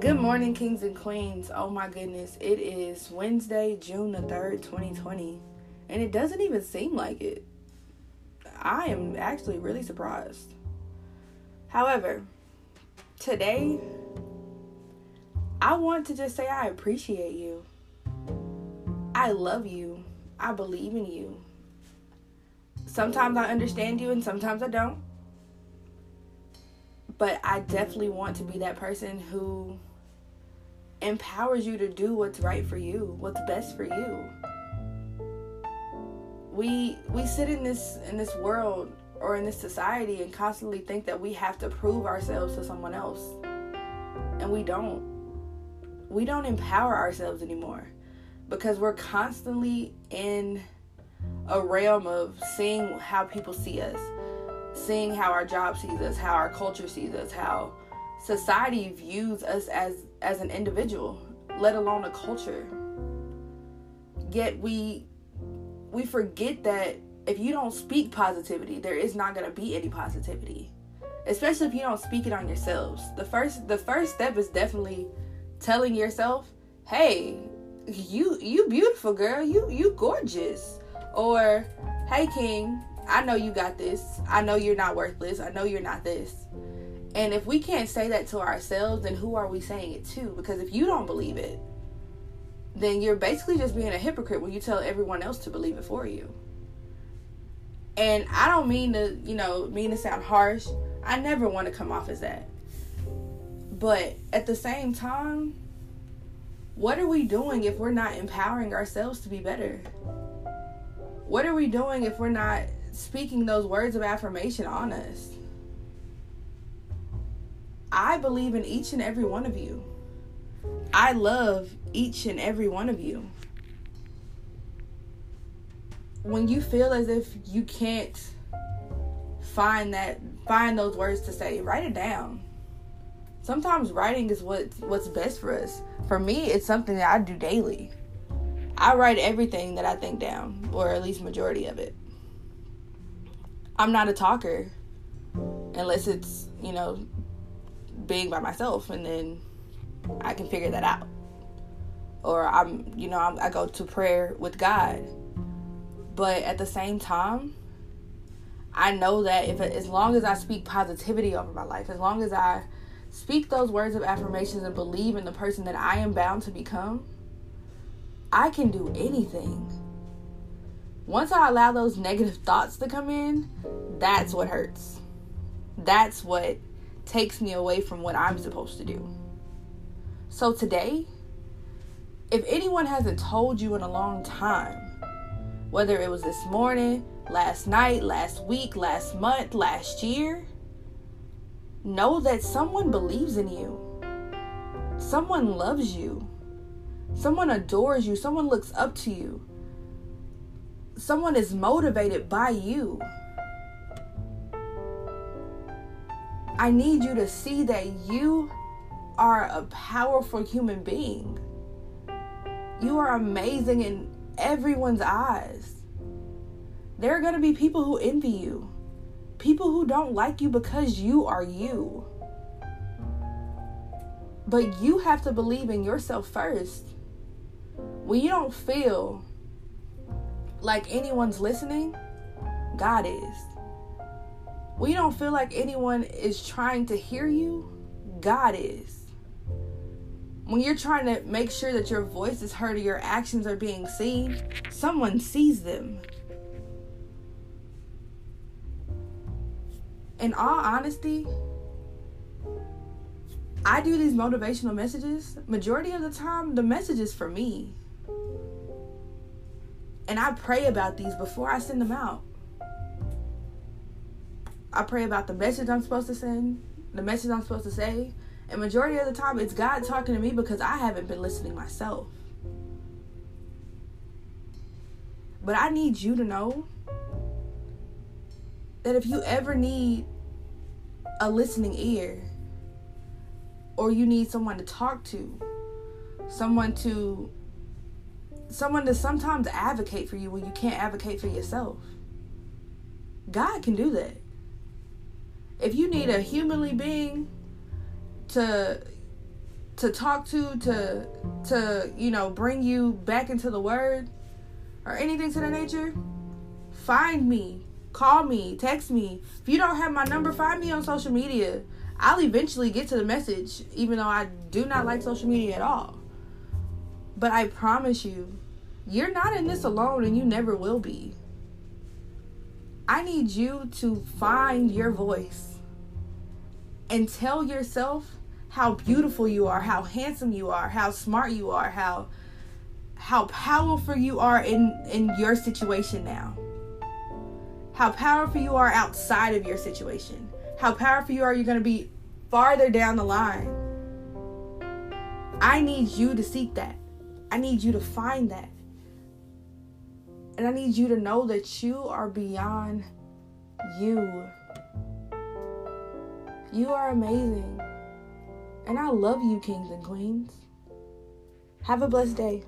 Good morning, kings and queens. Oh my goodness, it is Wednesday, June the 3rd, 2020, and it doesn't even seem like it. I am actually really surprised. However, today, I want to just say I appreciate you. I love you. I believe in you. Sometimes I understand you and sometimes I don't. But I definitely want to be that person who empowers you to do what's right for you, what's best for you. We we sit in this in this world or in this society and constantly think that we have to prove ourselves to someone else. And we don't. We don't empower ourselves anymore because we're constantly in a realm of seeing how people see us, seeing how our job sees us, how our culture sees us, how society views us as as an individual, let alone a culture. Yet we we forget that if you don't speak positivity, there is not going to be any positivity. Especially if you don't speak it on yourselves. The first the first step is definitely telling yourself, "Hey, you you beautiful girl. You you gorgeous." Or, "Hey king, I know you got this. I know you're not worthless. I know you're not this." And if we can't say that to ourselves, then who are we saying it to? Because if you don't believe it, then you're basically just being a hypocrite when you tell everyone else to believe it for you. And I don't mean to, you know, mean to sound harsh. I never want to come off as that. But at the same time, what are we doing if we're not empowering ourselves to be better? What are we doing if we're not speaking those words of affirmation on us? I believe in each and every one of you. I love each and every one of you. When you feel as if you can't find that find those words to say, write it down. Sometimes writing is what what's best for us. For me, it's something that I do daily. I write everything that I think down, or at least majority of it. I'm not a talker unless it's, you know, being by myself and then I can figure that out. Or I'm, you know, I'm, I go to prayer with God. But at the same time, I know that if as long as I speak positivity over my life, as long as I speak those words of affirmations and believe in the person that I am bound to become, I can do anything. Once I allow those negative thoughts to come in, that's what hurts. That's what takes me away from what I'm supposed to do. So today, if anyone hasn't told you in a long time, whether it was this morning, last night, last week, last month, last year, know that someone believes in you. Someone loves you. Someone adores you. Someone looks up to you. Someone is motivated by you. I need you to see that you are a powerful human being. You are amazing in everyone's eyes. There are going to be people who envy you, people who don't like you because you are you. But you have to believe in yourself first. When you don't feel like anyone's listening, God is. When you don't feel like anyone is trying to hear you, God is. When you're trying to make sure that your voice is heard or your actions are being seen, someone sees them. In all honesty, I do these motivational messages. Majority of the time, the message is for me. And I pray about these before I send them out. I pray about the message I'm supposed to send, the message I'm supposed to say, and majority of the time it's God talking to me because I haven't been listening myself. But I need you to know that if you ever need a listening ear or you need someone to talk to, someone to someone to sometimes advocate for you when you can't advocate for yourself. God can do that. If you need a humanly being to to talk to to to you know bring you back into the word or anything to that nature find me call me text me. If you don't have my number find me on social media. I'll eventually get to the message even though i do not like social media at all but i promise you you're not in this alone and you never will be i need you to find your voice and tell yourself how beautiful you are, how handsome you are, how smart you are, how how powerful you are in in your situation now. How powerful you are outside of your situation. How powerful you are you're going to be farther down the line. I need you to seek that. I need you to find that. And I need you to know that you are beyond you. You are amazing. And I love you, kings and queens. Have a blessed day.